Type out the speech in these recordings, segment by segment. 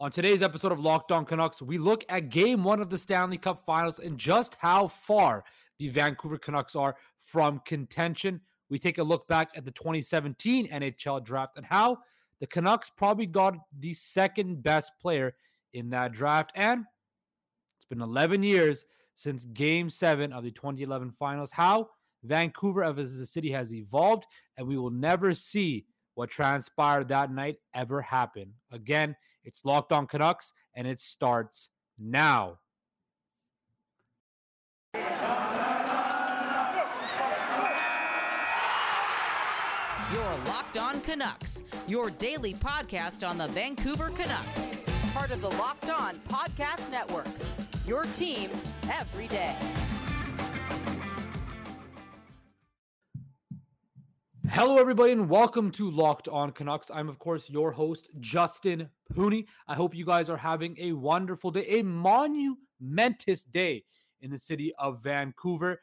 On today's episode of Locked On Canucks, we look at game one of the Stanley Cup Finals and just how far the Vancouver Canucks are from contention. We take a look back at the 2017 NHL draft and how the Canucks probably got the second best player in that draft. And it's been 11 years since game seven of the 2011 finals. How Vancouver as a city has evolved, and we will never see what transpired that night ever happen. Again, it's Locked On Canucks, and it starts now. Your Locked On Canucks, your daily podcast on the Vancouver Canucks. Part of the Locked On Podcast Network. Your team every day. Hello, everybody, and welcome to Locked On Canucks. I'm, of course, your host, Justin Pooney. I hope you guys are having a wonderful day, a monumentous day in the city of Vancouver.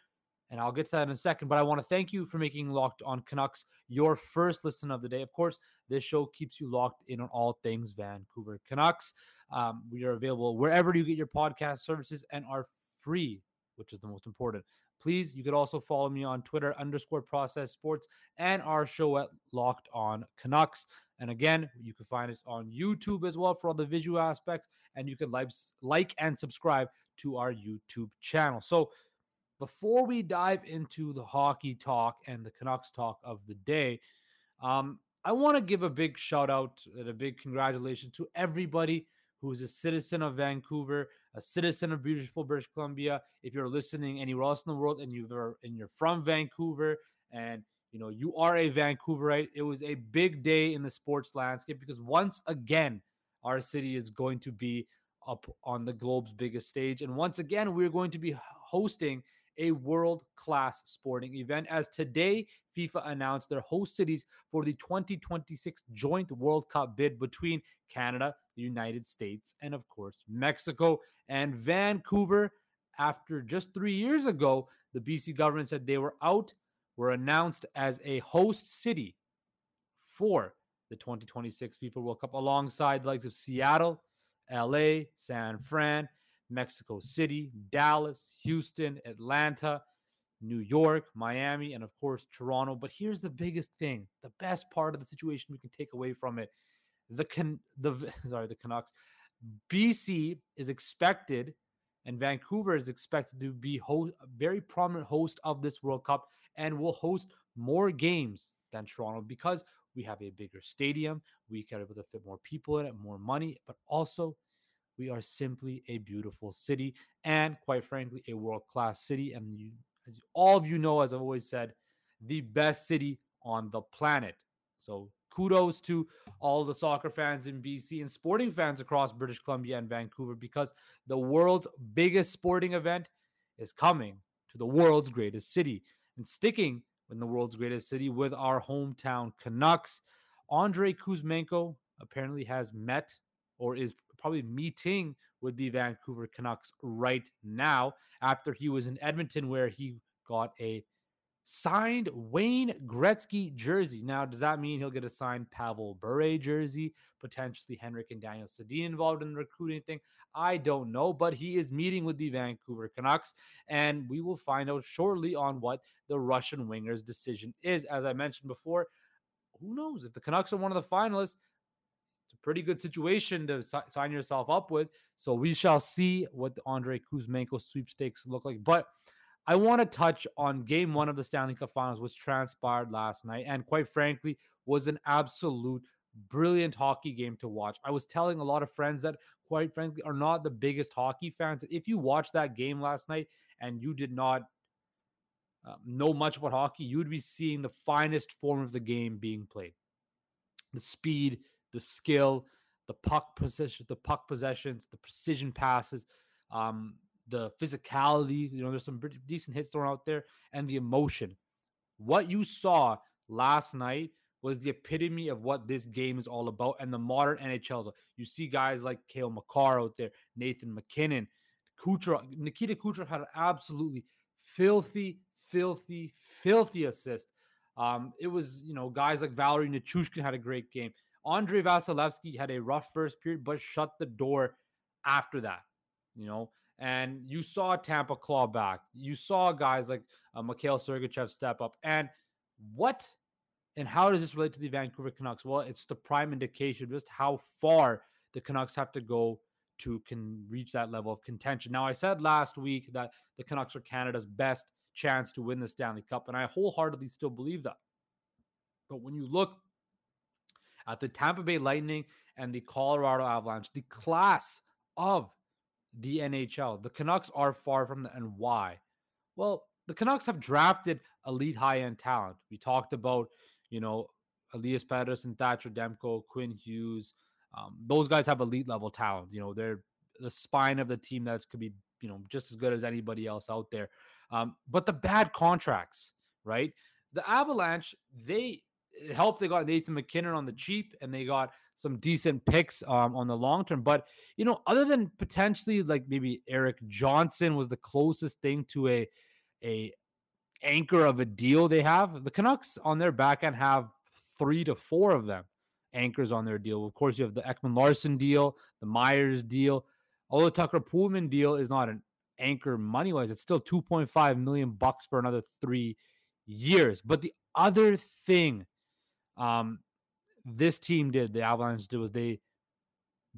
And I'll get to that in a second. But I want to thank you for making Locked On Canucks your first listen of the day. Of course, this show keeps you locked in on all things Vancouver Canucks. Um, we are available wherever you get your podcast services and are free, which is the most important. Please, you could also follow me on Twitter underscore process sports and our show at Locked On Canucks. And again, you can find us on YouTube as well for all the visual aspects, and you can like, like and subscribe to our YouTube channel. So before we dive into the hockey talk and the Canucks talk of the day, um, I want to give a big shout out and a big congratulations to everybody who's a citizen of Vancouver, a citizen of beautiful British Columbia. If you're listening anywhere else in the world and you're and you're from Vancouver and you know you are a Vancouverite, it was a big day in the sports landscape because once again our city is going to be up on the globe's biggest stage and once again we're going to be hosting a world class sporting event. As today, FIFA announced their host cities for the 2026 joint World Cup bid between Canada, the United States, and of course, Mexico and Vancouver. After just three years ago, the BC government said they were out, were announced as a host city for the 2026 FIFA World Cup alongside the likes of Seattle, LA, San Fran, Mexico City, Dallas, Houston, Atlanta, New York, Miami, and of course Toronto. But here's the biggest thing: the best part of the situation we can take away from it. The can the sorry the Canucks, BC is expected, and Vancouver is expected to be host, a very prominent host of this World Cup, and will host more games than Toronto because we have a bigger stadium. We can able to fit more people in it, more money, but also we are simply a beautiful city and, quite frankly, a world class city. And you, as all of you know, as I've always said, the best city on the planet. So, kudos to all the soccer fans in BC and sporting fans across British Columbia and Vancouver because the world's biggest sporting event is coming to the world's greatest city. And sticking in the world's greatest city with our hometown Canucks, Andrei Kuzmenko apparently has met or is probably meeting with the Vancouver Canucks right now after he was in Edmonton, where he got a signed Wayne Gretzky jersey. Now, does that mean he'll get a signed Pavel Bure jersey? Potentially Henrik and Daniel Sedin involved in the recruiting thing? I don't know, but he is meeting with the Vancouver Canucks, and we will find out shortly on what the Russian winger's decision is. As I mentioned before, who knows if the Canucks are one of the finalists? It's a pretty good situation to si- sign yourself up with. So we shall see what the Andrei Kuzmenko sweepstakes look like. But I want to touch on game one of the Stanley Cup Finals, which transpired last night, and quite frankly, was an absolute brilliant hockey game to watch. I was telling a lot of friends that, quite frankly, are not the biggest hockey fans. If you watched that game last night and you did not uh, know much about hockey, you'd be seeing the finest form of the game being played. The speed, the skill, the puck position, the puck possessions, the precision passes, um, the physicality. You know, there's some decent hits thrown out there, and the emotion. What you saw last night was the epitome of what this game is all about, and the modern NHL. You see guys like Cale Makar out there, Nathan MacKinnon, Kucherov, Nikita Kucherov had an absolutely filthy, filthy, filthy assist. Um, it was, you know, guys like Valeri Nichushkin had a great game. Andrei Vasilevskiy had a rough first period, but shut the door after that, you know. And you saw Tampa claw back. You saw guys like uh, Mikhail Sergachev step up. And what and how does this relate to the Vancouver Canucks? Well, it's the prime indication just how far the Canucks have to go to can reach that level of contention. Now, I said last week that the Canucks are Canada's best chance to win the Stanley Cup, and I wholeheartedly still believe that. But when you look at the Tampa Bay Lightning and the Colorado Avalanche, the class of the NHL, the Canucks are far from the and why? Well, the Canucks have drafted elite high-end talent. We talked about, you know, Elias Pettersson, Thatcher Demko, Quinn Hughes, um, those guys have elite level talent. You know, they're the spine of the team that could be, you know, just as good as anybody else out there. Um, but the bad contracts, right? The Avalanche, they helped. They got Nathan MacKinnon on the cheap, and they got some decent picks um, on the long term. But you know, other than potentially like maybe Erik Johnson was the closest thing to a a anchor of a deal they have. The Canucks on their back end have three to four of them anchors on their deal. Of course, you have the Ekman Larsson deal, the Myers deal. Although Tucker Poolman deal is not an anchor money wise, it's still 2.5 million bucks for another three years. But the other thing um, this team did, the Avalanche did, was they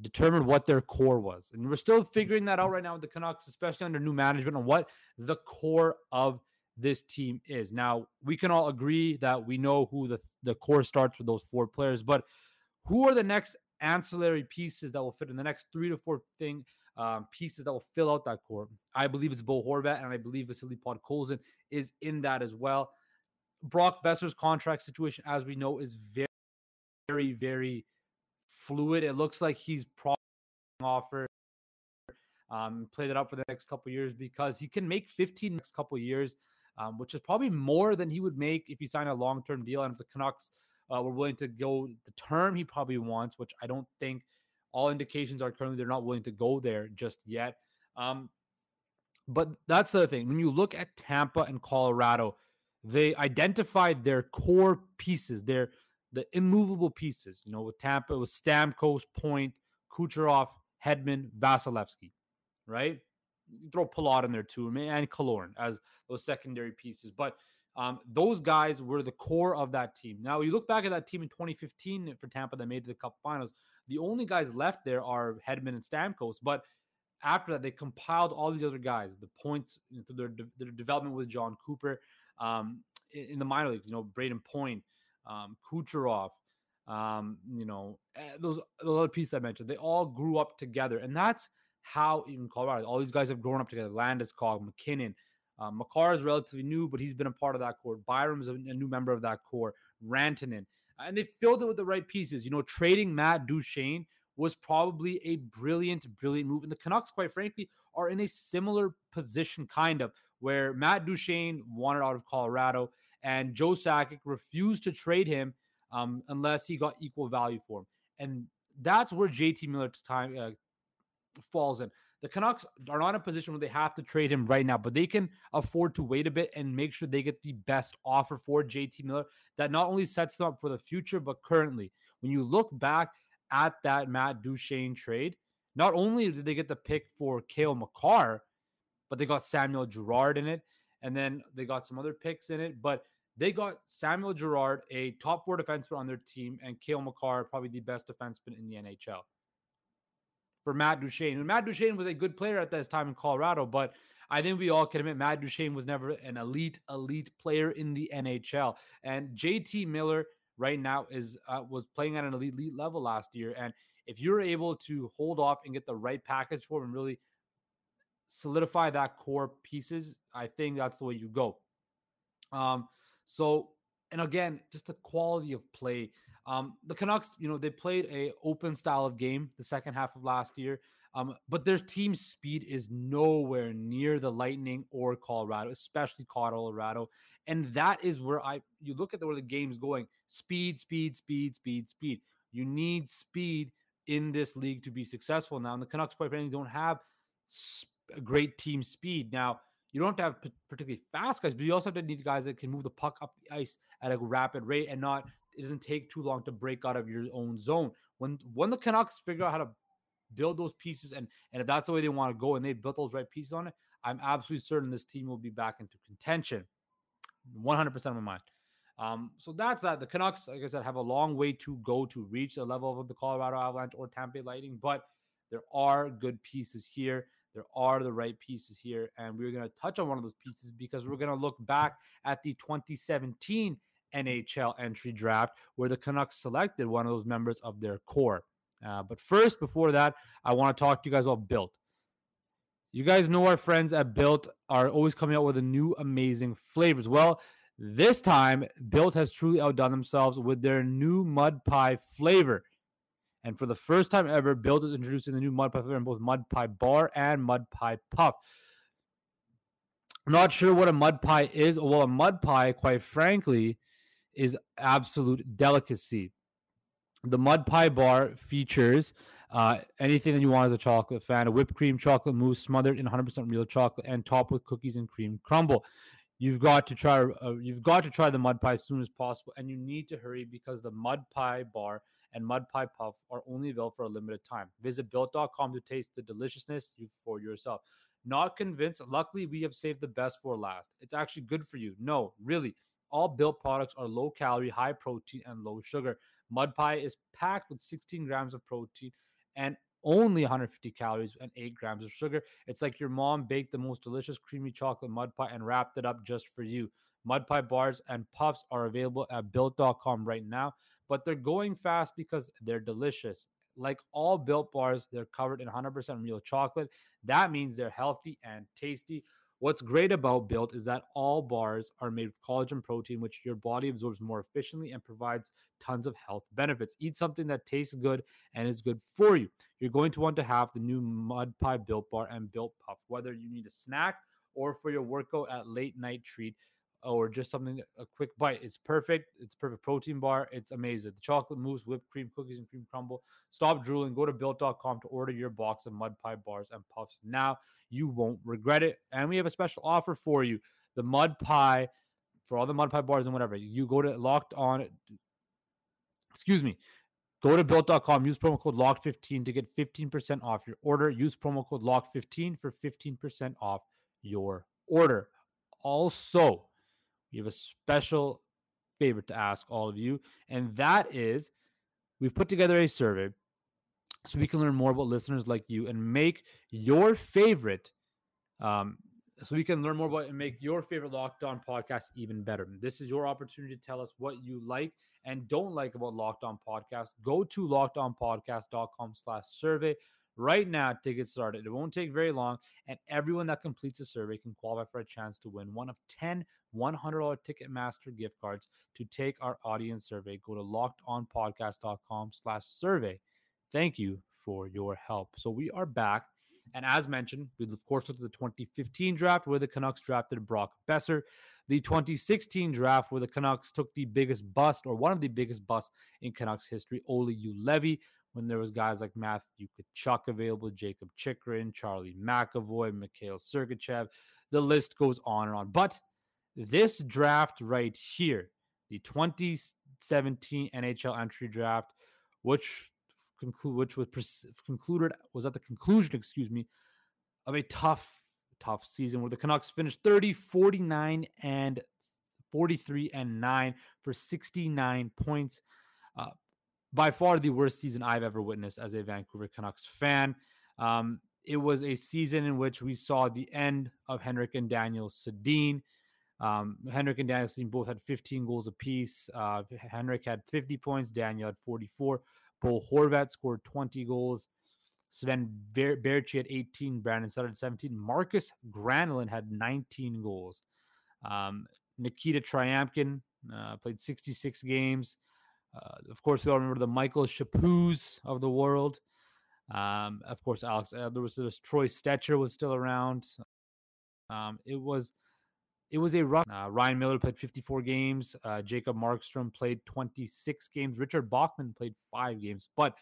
determined what their core was. And we're still figuring that out right now with the Canucks, especially under new management, on what the core of this team is. Now, we can all agree that we know who the, the core starts with those four players, but who are the next ancillary pieces that will fit in the next three to four thing um, pieces that will fill out that core? I believe it's Bo Horvat, and I believe Vasily Podkolzin is in that as well. Brock Boeser's contract situation, as we know, is very, very, very fluid. It looks like he's probably offer um, played it up for the next couple years because he can make 15 next couple years um, which is probably more than he would make if he signed a long term deal. And if the Canucks uh, were willing to go the term he probably wants, which I don't think all indications are currently they're not willing to go there just yet. Um, but that's the thing. When you look at Tampa and Colorado, they identified their core pieces, their the immovable pieces. You know, with Tampa, it was Stamkos, Point, Kucherov, Hedman, Vasilevskiy, right? You throw Palat in there too, and Killorn as those secondary pieces. But um, those guys were the core of that team. Now, you look back at that team in 2015 for Tampa that made the Cup Finals. The only guys left there are Hedman and Stamkos. But after that, they compiled all these other guys, the points through their, their development with Jon Cooper um, in, in, the minor league. You know, Brayden Point, um, Kucherov, um, you know, eh, those, those other pieces I mentioned. They all grew up together, and that's – how even Colorado, all these guys have grown up together. Landeskog, MacKinnon, uh, Makar is relatively new, but he's been a part of that core. Byram's a, a new member of that core. Rantanen, and they filled it with the right pieces. You know, trading Matt Duchene was probably a brilliant, brilliant move. And the Canucks, quite frankly, are in a similar position, kind of, where Matt Duchene wanted out of Colorado, and Joe Sakic refused to trade him um, unless he got equal value for him. And that's where JT Miller time uh, falls in. The Canucks are not in a position where they have to trade him right now, but they can afford to wait a bit and make sure they get the best offer for JT Miller that not only sets them up for the future, but currently. When you look back at that Matt Duchene trade, not only did they get the pick for Cale Makar, but they got Samuel Girard in it. And then they got some other picks in it. But they got Samuel Girard, a top four defenseman on their team, and Cale Makar, probably the best defenseman in the NHL for Matt Duchene. And Matt Duchene was a good player at this time in Colorado, but I think we all can admit Matt Duchene was never an elite, elite player in the NHL. And JT Miller right now is uh, was playing at an elite, elite level last year. And if you're able to hold off and get the right package for him and really solidify that core pieces, I think that's the way you go. Um, so and again, just the quality of play. Um, the Canucks, you know, they played a open style of game the second half of last year, um, but their team speed is nowhere near the Lightning or Colorado, especially Colorado. And that is where I you look at the, where the game's going: speed, speed, speed, speed, speed. You need speed in this league to be successful. Now, and the Canucks, quite frankly, don't have a great team speed now. You don't have to have particularly fast guys, but you also have to need guys that can move the puck up the ice at a rapid rate and not it doesn't take too long to break out of your own zone. When when the Canucks figure out how to build those pieces and and if that's the way they want to go and they built those right pieces on it, I'm absolutely certain this team will be back into contention. 100% of my mind. Um, so that's that. The Canucks, like I said, have a long way to go to reach the level of the Colorado Avalanche or Tampa Bay Lightning, but there are good pieces here. There are the right pieces here, and we're going to touch on one of those pieces because we're going to look back at the 2017 NHL entry draft where the Canucks selected one of those members of their core. Uh, but first, before that, I want to talk to you guys about Built. You guys know our friends at Built are always coming out with a new amazing flavors. Well, this time, Built has truly outdone themselves with their new mud pie flavor. And for the first time ever, Built is introducing the new mud pie flavor in both mud pie bar and mud pie puff. Not sure what a mud pie is. Well, a mud pie, quite frankly, is absolute delicacy. The mud pie bar features uh, anything that you want as a chocolate fan: a whipped cream chocolate mousse smothered in 100% real chocolate and topped with cookies and cream crumble. You've got to try. Uh, you've got to try the mud pie as soon as possible, and you need to hurry because the mud pie bar and mud pie puff are only available for a limited time. Visit built.com to taste the deliciousness for yourself. Not convinced? Luckily, we have saved the best for last. It's actually good for you. No, really. All built products are low calorie, high protein, and low sugar. Mud pie is packed with 16 grams of protein and only 150 calories and 8 grams of sugar. It's like your mom baked the most delicious creamy chocolate mud pie and wrapped it up just for you. Mud pie bars and puffs are available at built.com right now, but they're going fast because they're delicious. Like all built bars, they're covered in 100% real chocolate. That means they're healthy and tasty. What's great about Built is that all bars are made with collagen protein, which your body absorbs more efficiently and provides tons of health benefits. Eat something that tastes good and is good for you. You're going to want to have the new Mud Pie Built Bar and Built Puff, whether you need a snack or for your workout at late night treat or just something a quick bite. It's perfect. It's perfect protein bar. It's amazing. The chocolate mousse, whipped cream, cookies, and cream crumble. Stop drooling. Go to built.com to order your box of mud pie bars and puffs. Now you won't regret it. And we have a special offer for you. The mud pie for all the mud pie bars and whatever. You go to locked on. Excuse me. Go to built.com, use promo code LOCKED15 to get 15% off your order. Use promo code LOCKED15 for 15% off your order. Also, we have a special favor to ask all of you, and that is we've put together a survey so we can learn more about listeners like you and make your favorite um, so we can learn more about and make your favorite locked on podcast even better this is your opportunity to tell us what you like and don't like about locked on podcast go to lockedonpodcast.com slash survey right now to get started. It won't take very long, and everyone that completes the survey can qualify for a chance to win one of 10 $100 Ticketmaster gift cards to take our audience survey. Go to lockedonpodcast.com slash survey. Thank you for your help. So we are back. And as mentioned, we of course looked at the 2015 draft where the Canucks drafted Brock Boeser, the 2016 draft where the Canucks took the biggest bust or one of the biggest busts in Canucks history, Olli Juolevi, when there was guys like Matthew Tkachuk available, Jakob Chychrun, Charlie McAvoy, Mikhail Sergachev. The list goes on and on. But this draft right here, the 2017 NHL entry draft, which conclude which was pres- concluded was at the conclusion, excuse me, of a tough, tough season where the Canucks finished 30, 49, and 43 and 9 for 69 points. Uh, by far the worst season I've ever witnessed as a Vancouver Canucks fan. Um, it was a season in which we saw the end of Henrik and Daniel Sedin. Um, Henrik and Daniel Sedin both had 15 goals apiece. Uh, Henrik had 50 points. Daniel had 44. Bo Horvat scored 20 goals. Sven Ber- Baertschi had 18. Brandon Sutter had 17. Marcus Granlund had 19 goals. Um, Nikita Tryamkin uh, played 66 games. Uh, of course, we all remember the Michael Chaput's of the world. Um, of course, Alex. There was was Troy Stecher was still around. Um, it was it was a rough. Uh, Ryan Miller played 54 games. Uh, Jacob Markstrom played 26 games. Richard Bachman played five games. But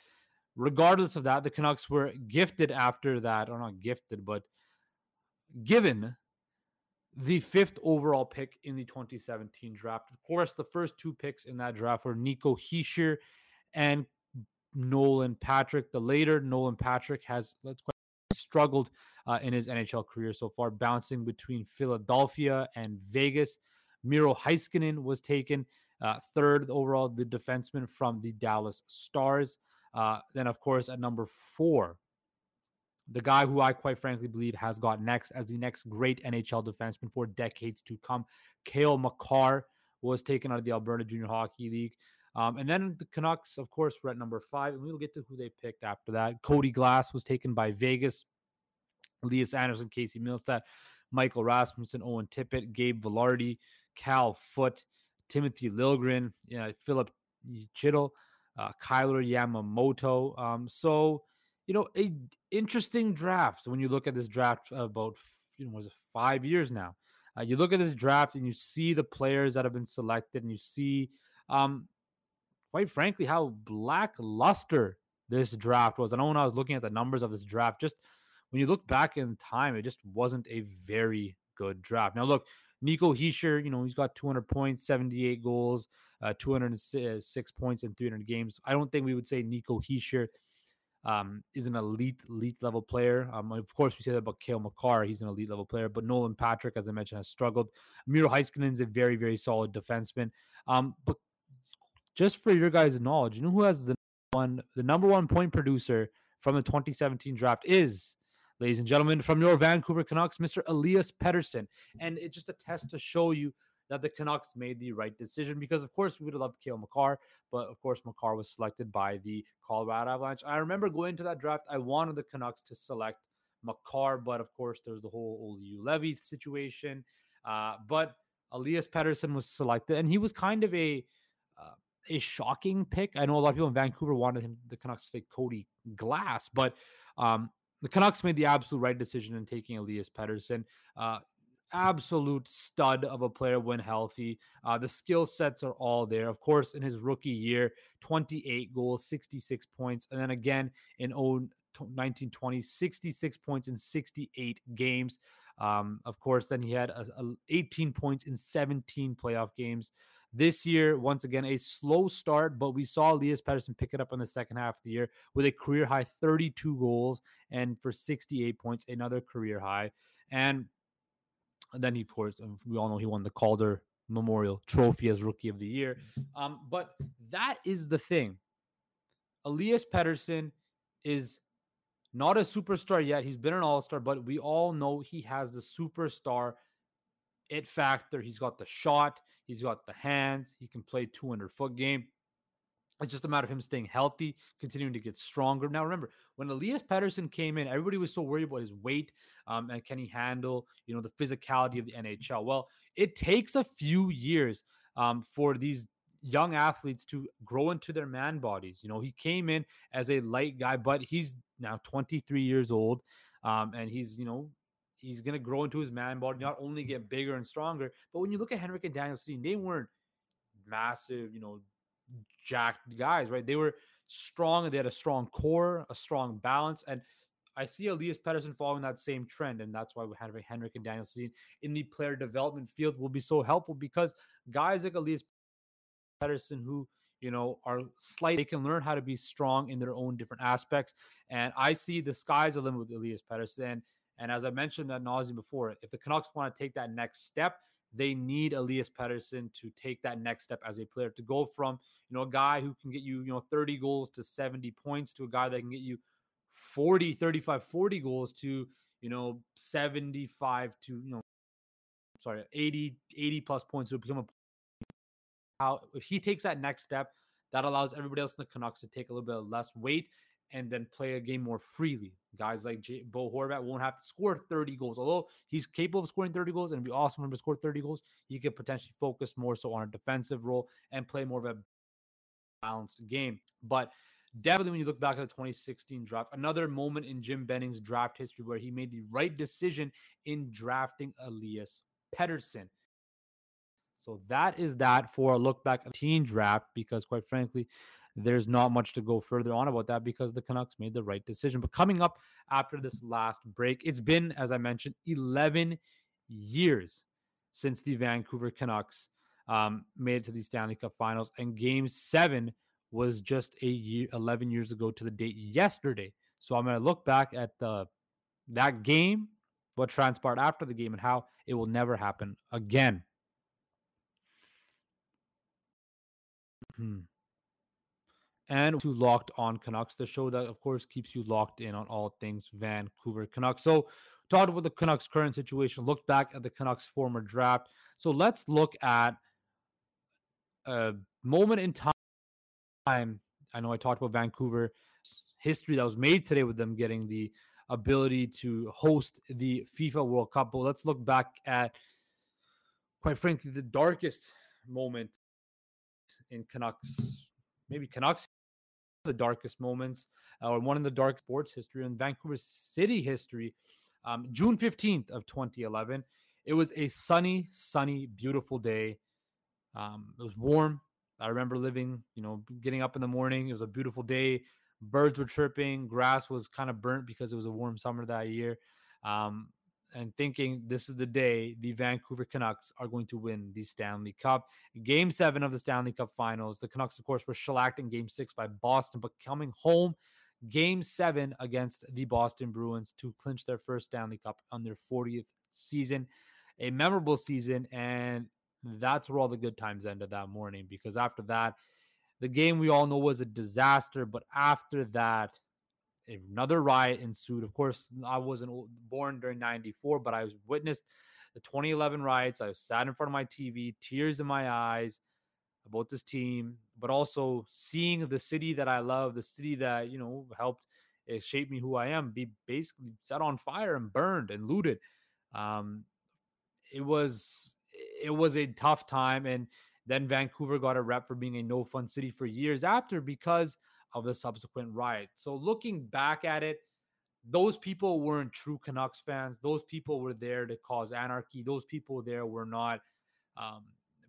regardless of that, the Canucks were gifted after that, or not gifted, but given the fifth overall pick in the 2017 draft. Of course, the first two picks in that draft were Nico Hischier and Nolan Patrick. The later Nolan Patrick has let's struggled uh, in his NHL career so far, bouncing between Philadelphia and Vegas. Miro Heiskanen was taken uh, third overall, the defenseman from the Dallas Stars. Uh, then, of course, at number four, the guy who I quite frankly believe has got next as the next great NHL defenseman for decades to come, Cale Makar was taken out of the Alberta Junior Hockey League. Um, and then the Canucks, of course, were at number five, and we'll get to who they picked after that. Cody Glass was taken by Vegas. Elias Andersson, Casey Mittelstadt, Michael Rasmussen, Owen Tippett, Gabe Vilardi, Cal Foote, Timothy Liljegren, yeah, Philip Chytil, uh, Kailer Yamamoto. Um, so, you know, a interesting draft when you look at this draft about, you know, was it five years now? Uh, you look at this draft and you see the players that have been selected and you see, um, quite frankly, how lackluster this draft was. I know when I was looking at the numbers of this draft, just when you look back in time, it just wasn't a very good draft. Now, look, Nico Hischier, you know, he's got 200 points, 78 goals, uh, 206 points in 300 games. I don't think we would say Nico Hischier um, is an elite, elite level player. Um, of course, we say that about Cale Makar. He's an elite level player, but Nolan Patrick, as I mentioned, has struggled. Miro Heiskanen is a very, very solid defenseman. Um, but just for your guys' knowledge, you know who has the one, the number one point producer from the 2017 draft is ladies and gentlemen, from your Vancouver Canucks, Mr. Elias Pettersson. And it just attests to show you that the Canucks made the right decision because, of course, we would have loved Cale Makar, but of course, Makar was selected by the Colorado Avalanche. I remember going to that draft, I wanted the Canucks to select Makar, but of course, there's the whole Olli Juolevi situation. Uh, but Elias Pettersson was selected, and he was kind of a uh, a shocking pick. I know a lot of people in Vancouver wanted him, the Canucks, to take Cody Glass, but um, the Canucks made the absolute right decision in taking Elias Pettersson. Uh, absolute stud of a player when healthy. Uh, the skill sets are all there. Of course, in his rookie year, 28 goals, 66 points. And then again in 1920, 66 points in 68 games. Um, of course, then he had a, a 18 points in 17 playoff games. This year, once again, a slow start, but we saw Elias Pettersson pick it up in the second half of the year with a career high 32 goals and for 68 points, another career high. And then, he, of course, um, we all know he won the Calder Memorial Trophy as Rookie of the Year. Um, but that is the thing. Elias Pettersson is not a superstar yet. He's been an all star, but we all know he has the superstar it factor. He's got the shot, he's got the hands, he can play 200 foot game. It's just a matter of him staying healthy, continuing to get stronger. Now, remember, when Elias Pettersson came in, everybody was so worried about his weight um, and can he handle, you know, the physicality of the NHL. Well, it takes a few years um, for these young athletes to grow into their man bodies. You know, he came in as a light guy, but he's now 23 years old, um, and he's, you know, he's going to grow into his man body, not only get bigger and stronger, but when you look at Henrik and Daniel Sedin, they weren't massive, you know, jacked guys, right? They were strong and they had a strong core, a strong balance. And I see Elias Pettersson following that same trend. And that's why we have Henrik and Daniel Sedin in the player development field will be so helpful because guys like Elias Pettersson, who you know, are slight. They can learn how to be strong in their own different aspects. And I see the sky's the limit with Elias Pettersson. And as I mentioned at nauseum before, if the Canucks want to take that next step, they need Elias Pettersson to take that next step as a player to go from, you know, a guy who can get you, you know, 30 goals to 70 points to a guy that can get you 40, 35, 40 goals to, you know, 75 to, you know, sorry, 80, 80 plus points to become a how if he takes that next step, that allows everybody else in the Canucks to take a little bit less weight and then play a game more freely. Guys like Bo Horvat won't have to score 30 goals. Although he's capable of scoring 30 goals and it'd be awesome for him to score 30 goals, he could potentially focus more so on a defensive role and play more of a balanced game. But definitely when you look back at the 2016 draft, another moment in Jim Benning's draft history where he made the right decision in drafting Elias Pettersson. So that is that for a look back at the teen draft because quite frankly, there's not much to go further on about that because the Canucks made the right decision. But coming up after this last break, it's been, as I mentioned, 11 years since the Vancouver Canucks um, made it to the Stanley Cup Finals, and Game Seven was just a year, 11 years ago to the date yesterday. So I'm going to look back at the that game, what transpired after the game, and how it will never happen again. Hmm. And to Locked On Canucks, the show that, of course, keeps you locked in on all things Vancouver Canucks. So, talked about the Canucks' current situation, looked back at the Canucks' former draft. So, let's look at a moment in time. I know I talked about Vancouver history that was made today with them getting the ability to host the FIFA World Cup. But let's look back at, quite frankly, the darkest moment in Canucks, maybe Canucks, the darkest moments, or one in the dark sports history in Vancouver City history. Um, June 15th of 2011. It was a sunny, sunny, beautiful day. Um, it was warm. I remember living, you know, getting up in the morning. It was a beautiful day. Birds were chirping. Grass was kind of burnt because it was a warm summer that year. Um, and thinking this is the day the Vancouver Canucks are going to win the Stanley Cup. Game seven of the Stanley Cup finals. The Canucks, of course, were shellacked in game six by Boston, but coming home game seven against the Boston Bruins to clinch their first Stanley Cup on their 40th season. A memorable season. And that's where all the good times ended that morning because after that, the game we all know was a disaster. But after that, another riot ensued. Of course, I wasn't born during 94, but I was witnessed the 2011 riots. I sat in front of my TV, tears in my eyes about this team, but also seeing the city that I love, the city that, you know, helped eh, shape me who I am, be basically set on fire and burned and looted. Um, it was it was a tough time and then Vancouver got a rep for being a no fun city for years after because of the subsequent riot. So looking back at it, those people weren't true Canucks fans. Those people were there to cause anarchy. Those people there were not um,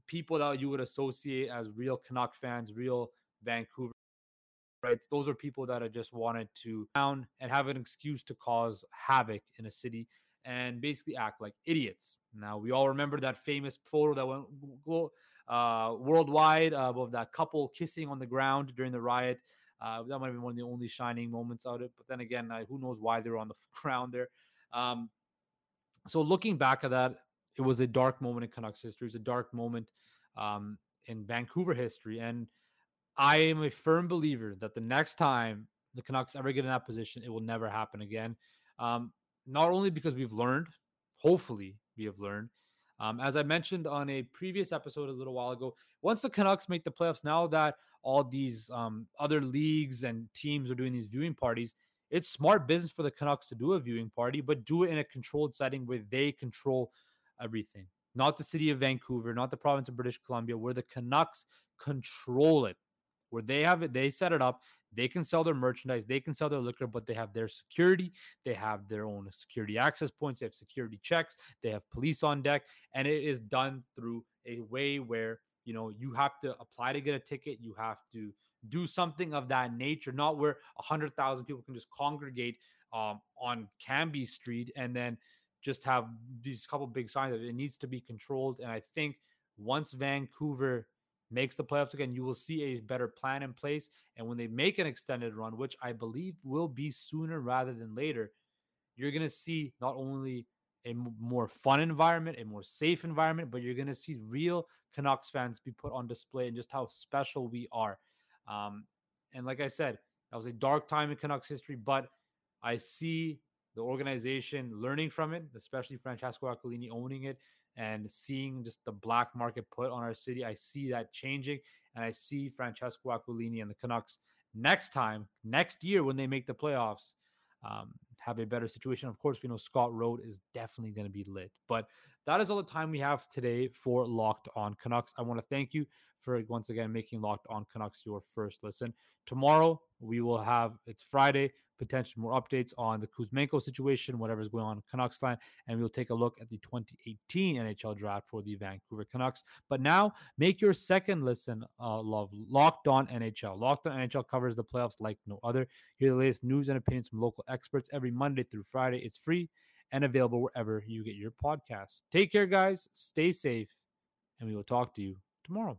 people that you would associate as real Canuck fans, real Vancouver. Right, those are people that have just wanted to down and have an excuse to cause havoc in a city and basically act like idiots. Now we all remember that famous photo that went uh, worldwide uh, of that couple kissing on the ground during the riot. Uh, that might been one of the only shining moments out of it. But then again, uh, who knows why they're on the ground there. Um, so looking back at that, it was a dark moment in Canucks history. It was a dark moment um, in Vancouver history. And I am a firm believer that the next time the Canucks ever get in that position, it will never happen again. Um, not only because we've learned, hopefully we have learned, um, as I mentioned on a previous episode a little while ago, once the Canucks make the playoffs, now that all these um, other leagues and teams are doing these viewing parties, it's smart business for the Canucks to do a viewing party, but do it in a controlled setting where they control everything. Not the city of Vancouver, not the province of British Columbia, where the Canucks control it, where they have it, they set it up, they can sell their merchandise, they can sell their liquor, but they have their security, they have their own security access points, they have security checks, they have police on deck, and it is done through a way where you know you have to apply to get a ticket, you have to do something of that nature, not where a hundred thousand people can just congregate um, on Cambie Street and then just have these couple big signs. It needs to be controlled, and I think once Vancouver makes the playoffs again, you will see a better plan in place. And when they make an extended run, which I believe will be sooner rather than later, you're going to see not only a more fun environment, a more safe environment, but you're going to see real Canucks fans be put on display and just how special we are. Um, and like I said, that was a dark time in Canucks history, but I see the organization learning from it, especially Francesco Aquilini owning it and seeing just the black market put on our city. I see that changing, and I see Francesco Aquilini and the Canucks next time, next year when they make the playoffs, um, have a better situation. Of course, we know Scott Road is definitely going to be lit. But that is all the time we have today for Locked On Canucks. I want to thank you for once again making Locked On Canucks your first listen. Tomorrow we will have it's Friday potentially more updates on the Kuzmenko situation, whatever's going on in Canucks land, and we'll take a look at the 2018 NHL draft for the Vancouver Canucks. But now, make your second listen uh, love Locked On NHL. Locked On NHL covers the playoffs like no other. Hear the latest news and opinions from local experts every Monday through Friday. It's free and available wherever you get your podcasts. Take care, guys. Stay safe, and we will talk to you tomorrow.